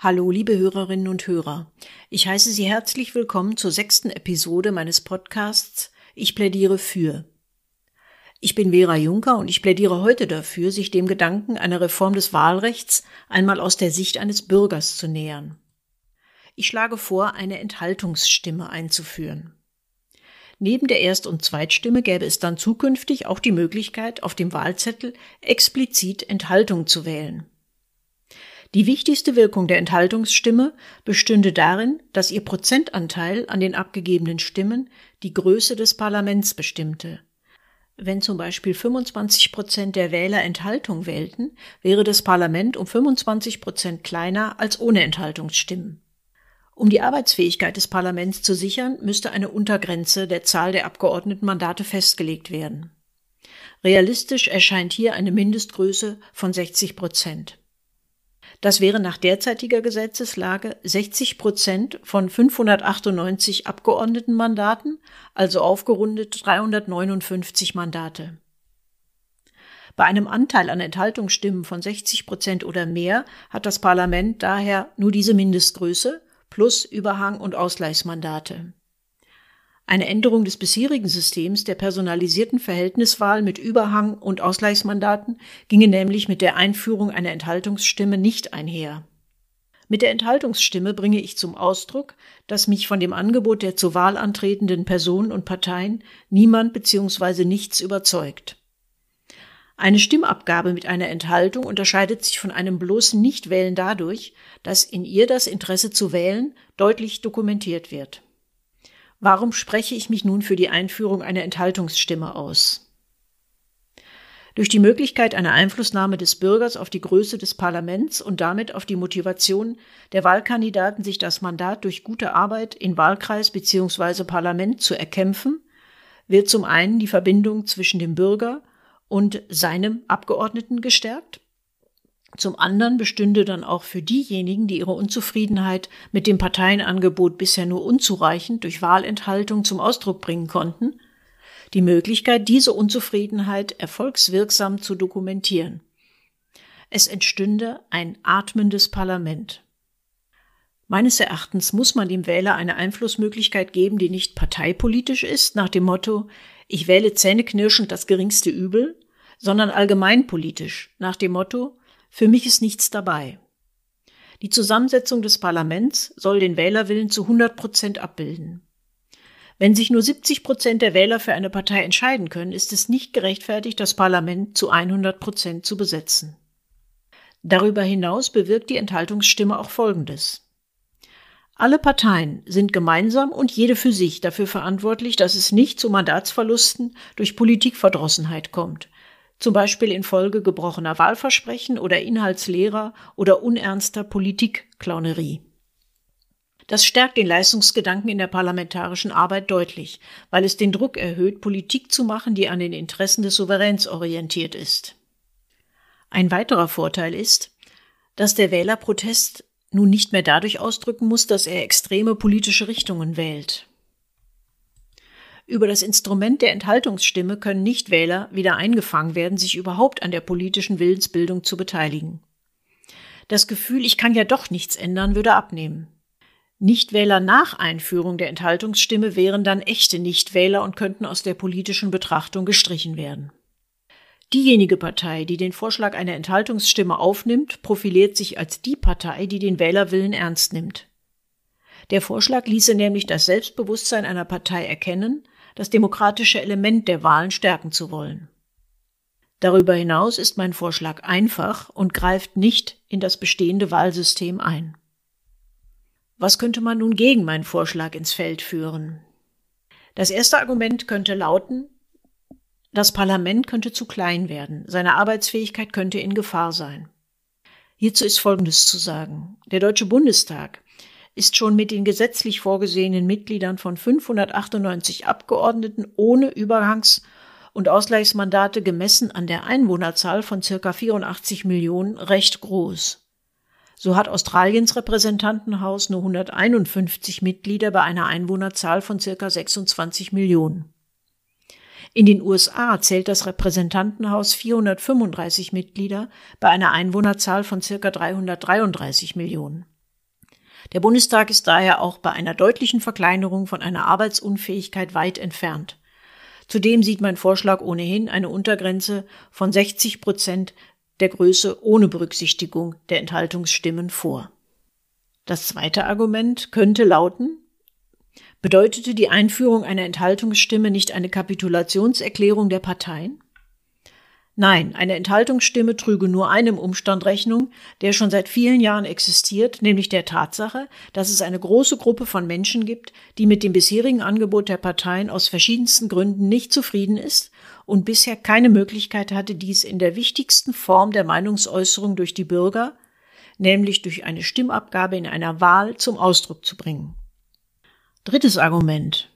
Hallo, liebe Hörerinnen und Hörer. Ich heiße Sie herzlich willkommen zur sechsten Episode meines Podcasts Ich plädiere für. Ich bin Vera Juncker und ich plädiere heute dafür, sich dem Gedanken einer Reform des Wahlrechts einmal aus der Sicht eines Bürgers zu nähern. Ich schlage vor, eine Enthaltungsstimme einzuführen. Neben der Erst- und Zweitstimme gäbe es dann zukünftig auch die Möglichkeit, auf dem Wahlzettel explizit Enthaltung zu wählen. Die wichtigste Wirkung der Enthaltungsstimme bestünde darin, dass ihr Prozentanteil an den abgegebenen Stimmen die Größe des Parlaments bestimmte. Wenn zum Beispiel 25 Prozent der Wähler Enthaltung wählten, wäre das Parlament um 25 Prozent kleiner als ohne Enthaltungsstimmen. Um die Arbeitsfähigkeit des Parlaments zu sichern, müsste eine Untergrenze der Zahl der Abgeordnetenmandate festgelegt werden. Realistisch erscheint hier eine Mindestgröße von 60 Prozent. Das wäre nach derzeitiger Gesetzeslage 60 Prozent von 598 Abgeordnetenmandaten, also aufgerundet 359 Mandate. Bei einem Anteil an Enthaltungsstimmen von 60 Prozent oder mehr hat das Parlament daher nur diese Mindestgröße plus Überhang- und Ausgleichsmandate. Eine Änderung des bisherigen Systems der personalisierten Verhältniswahl mit Überhang und Ausgleichsmandaten ginge nämlich mit der Einführung einer Enthaltungsstimme nicht einher. Mit der Enthaltungsstimme bringe ich zum Ausdruck, dass mich von dem Angebot der zur Wahl antretenden Personen und Parteien niemand bzw. nichts überzeugt. Eine Stimmabgabe mit einer Enthaltung unterscheidet sich von einem bloßen Nichtwählen dadurch, dass in ihr das Interesse zu wählen deutlich dokumentiert wird. Warum spreche ich mich nun für die Einführung einer Enthaltungsstimme aus? Durch die Möglichkeit einer Einflussnahme des Bürgers auf die Größe des Parlaments und damit auf die Motivation der Wahlkandidaten, sich das Mandat durch gute Arbeit in Wahlkreis bzw. Parlament zu erkämpfen, wird zum einen die Verbindung zwischen dem Bürger und seinem Abgeordneten gestärkt zum anderen bestünde dann auch für diejenigen, die ihre Unzufriedenheit mit dem Parteienangebot bisher nur unzureichend durch Wahlenthaltung zum Ausdruck bringen konnten, die Möglichkeit, diese Unzufriedenheit erfolgswirksam zu dokumentieren. Es entstünde ein atmendes Parlament. Meines Erachtens muss man dem Wähler eine Einflussmöglichkeit geben, die nicht parteipolitisch ist, nach dem Motto, ich wähle zähneknirschend das geringste Übel, sondern allgemeinpolitisch, nach dem Motto, für mich ist nichts dabei. Die Zusammensetzung des Parlaments soll den Wählerwillen zu 100 Prozent abbilden. Wenn sich nur 70 Prozent der Wähler für eine Partei entscheiden können, ist es nicht gerechtfertigt, das Parlament zu 100 Prozent zu besetzen. Darüber hinaus bewirkt die Enthaltungsstimme auch Folgendes. Alle Parteien sind gemeinsam und jede für sich dafür verantwortlich, dass es nicht zu Mandatsverlusten durch Politikverdrossenheit kommt, zum Beispiel infolge gebrochener Wahlversprechen oder inhaltsleerer oder unernster Politikclownerie. Das stärkt den Leistungsgedanken in der parlamentarischen Arbeit deutlich, weil es den Druck erhöht, Politik zu machen, die an den Interessen des Souveräns orientiert ist. Ein weiterer Vorteil ist, dass der Wählerprotest nun nicht mehr dadurch ausdrücken muss, dass er extreme politische Richtungen wählt. Über das Instrument der Enthaltungsstimme können Nichtwähler wieder eingefangen werden, sich überhaupt an der politischen Willensbildung zu beteiligen. Das Gefühl, ich kann ja doch nichts ändern, würde abnehmen. Nichtwähler nach Einführung der Enthaltungsstimme wären dann echte Nichtwähler und könnten aus der politischen Betrachtung gestrichen werden. Diejenige Partei, die den Vorschlag einer Enthaltungsstimme aufnimmt, profiliert sich als die Partei, die den Wählerwillen ernst nimmt. Der Vorschlag ließe nämlich das Selbstbewusstsein einer Partei erkennen, das demokratische Element der Wahlen stärken zu wollen. Darüber hinaus ist mein Vorschlag einfach und greift nicht in das bestehende Wahlsystem ein. Was könnte man nun gegen meinen Vorschlag ins Feld führen? Das erste Argument könnte lauten, das Parlament könnte zu klein werden, seine Arbeitsfähigkeit könnte in Gefahr sein. Hierzu ist Folgendes zu sagen. Der Deutsche Bundestag ist schon mit den gesetzlich vorgesehenen Mitgliedern von 598 Abgeordneten ohne Übergangs- und Ausgleichsmandate gemessen an der Einwohnerzahl von circa 84 Millionen recht groß. So hat Australiens Repräsentantenhaus nur 151 Mitglieder bei einer Einwohnerzahl von circa 26 Millionen. In den USA zählt das Repräsentantenhaus 435 Mitglieder bei einer Einwohnerzahl von circa 333 Millionen. Der Bundestag ist daher auch bei einer deutlichen Verkleinerung von einer Arbeitsunfähigkeit weit entfernt. Zudem sieht mein Vorschlag ohnehin eine Untergrenze von 60 Prozent der Größe ohne Berücksichtigung der Enthaltungsstimmen vor. Das zweite Argument könnte lauten, bedeutete die Einführung einer Enthaltungsstimme nicht eine Kapitulationserklärung der Parteien? Nein, eine Enthaltungsstimme trüge nur einem Umstand Rechnung, der schon seit vielen Jahren existiert, nämlich der Tatsache, dass es eine große Gruppe von Menschen gibt, die mit dem bisherigen Angebot der Parteien aus verschiedensten Gründen nicht zufrieden ist und bisher keine Möglichkeit hatte, dies in der wichtigsten Form der Meinungsäußerung durch die Bürger, nämlich durch eine Stimmabgabe in einer Wahl, zum Ausdruck zu bringen. Drittes Argument.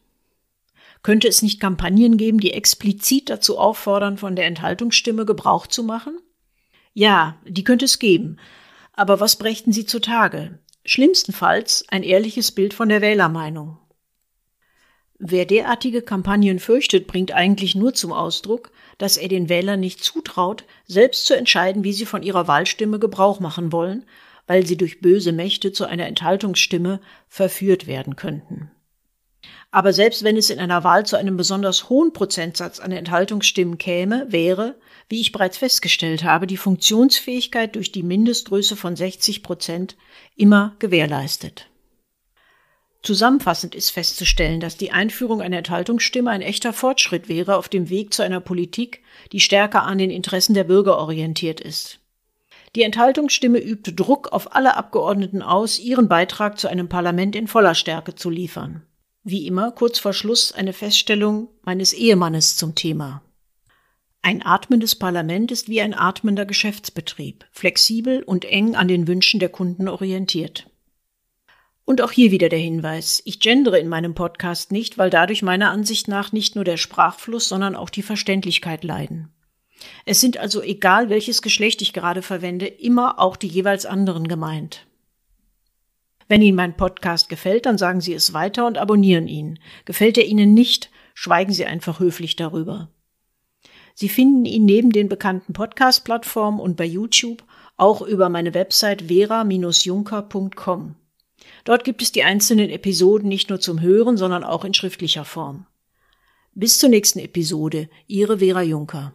Könnte es nicht Kampagnen geben, die explizit dazu auffordern, von der Enthaltungsstimme Gebrauch zu machen? Ja, die könnte es geben. Aber was brächten sie zutage? Schlimmstenfalls ein ehrliches Bild von der Wählermeinung. Wer derartige Kampagnen fürchtet, bringt eigentlich nur zum Ausdruck, dass er den Wählern nicht zutraut, selbst zu entscheiden, wie sie von ihrer Wahlstimme Gebrauch machen wollen, weil sie durch böse Mächte zu einer Enthaltungsstimme verführt werden könnten. Aber selbst wenn es in einer Wahl zu einem besonders hohen Prozentsatz an Enthaltungsstimmen käme, wäre, wie ich bereits festgestellt habe, die Funktionsfähigkeit durch die Mindestgröße von 60 Prozent immer gewährleistet. Zusammenfassend ist festzustellen, dass die Einführung einer Enthaltungsstimme ein echter Fortschritt wäre auf dem Weg zu einer Politik, die stärker an den Interessen der Bürger orientiert ist. Die Enthaltungsstimme übt Druck auf alle Abgeordneten aus, ihren Beitrag zu einem Parlament in voller Stärke zu liefern. Wie immer kurz vor Schluss eine Feststellung meines Ehemannes zum Thema. Ein atmendes Parlament ist wie ein atmender Geschäftsbetrieb, flexibel und eng an den Wünschen der Kunden orientiert. Und auch hier wieder der Hinweis, ich gendere in meinem Podcast nicht, weil dadurch meiner Ansicht nach nicht nur der Sprachfluss, sondern auch die Verständlichkeit leiden. Es sind also egal, welches Geschlecht ich gerade verwende, immer auch die jeweils anderen gemeint. Wenn Ihnen mein Podcast gefällt, dann sagen Sie es weiter und abonnieren ihn. Gefällt er Ihnen nicht, schweigen Sie einfach höflich darüber. Sie finden ihn neben den bekannten Podcast-Plattformen und bei YouTube auch über meine Website vera-junker.com. Dort gibt es die einzelnen Episoden nicht nur zum Hören, sondern auch in schriftlicher Form. Bis zur nächsten Episode, Ihre Vera Junker.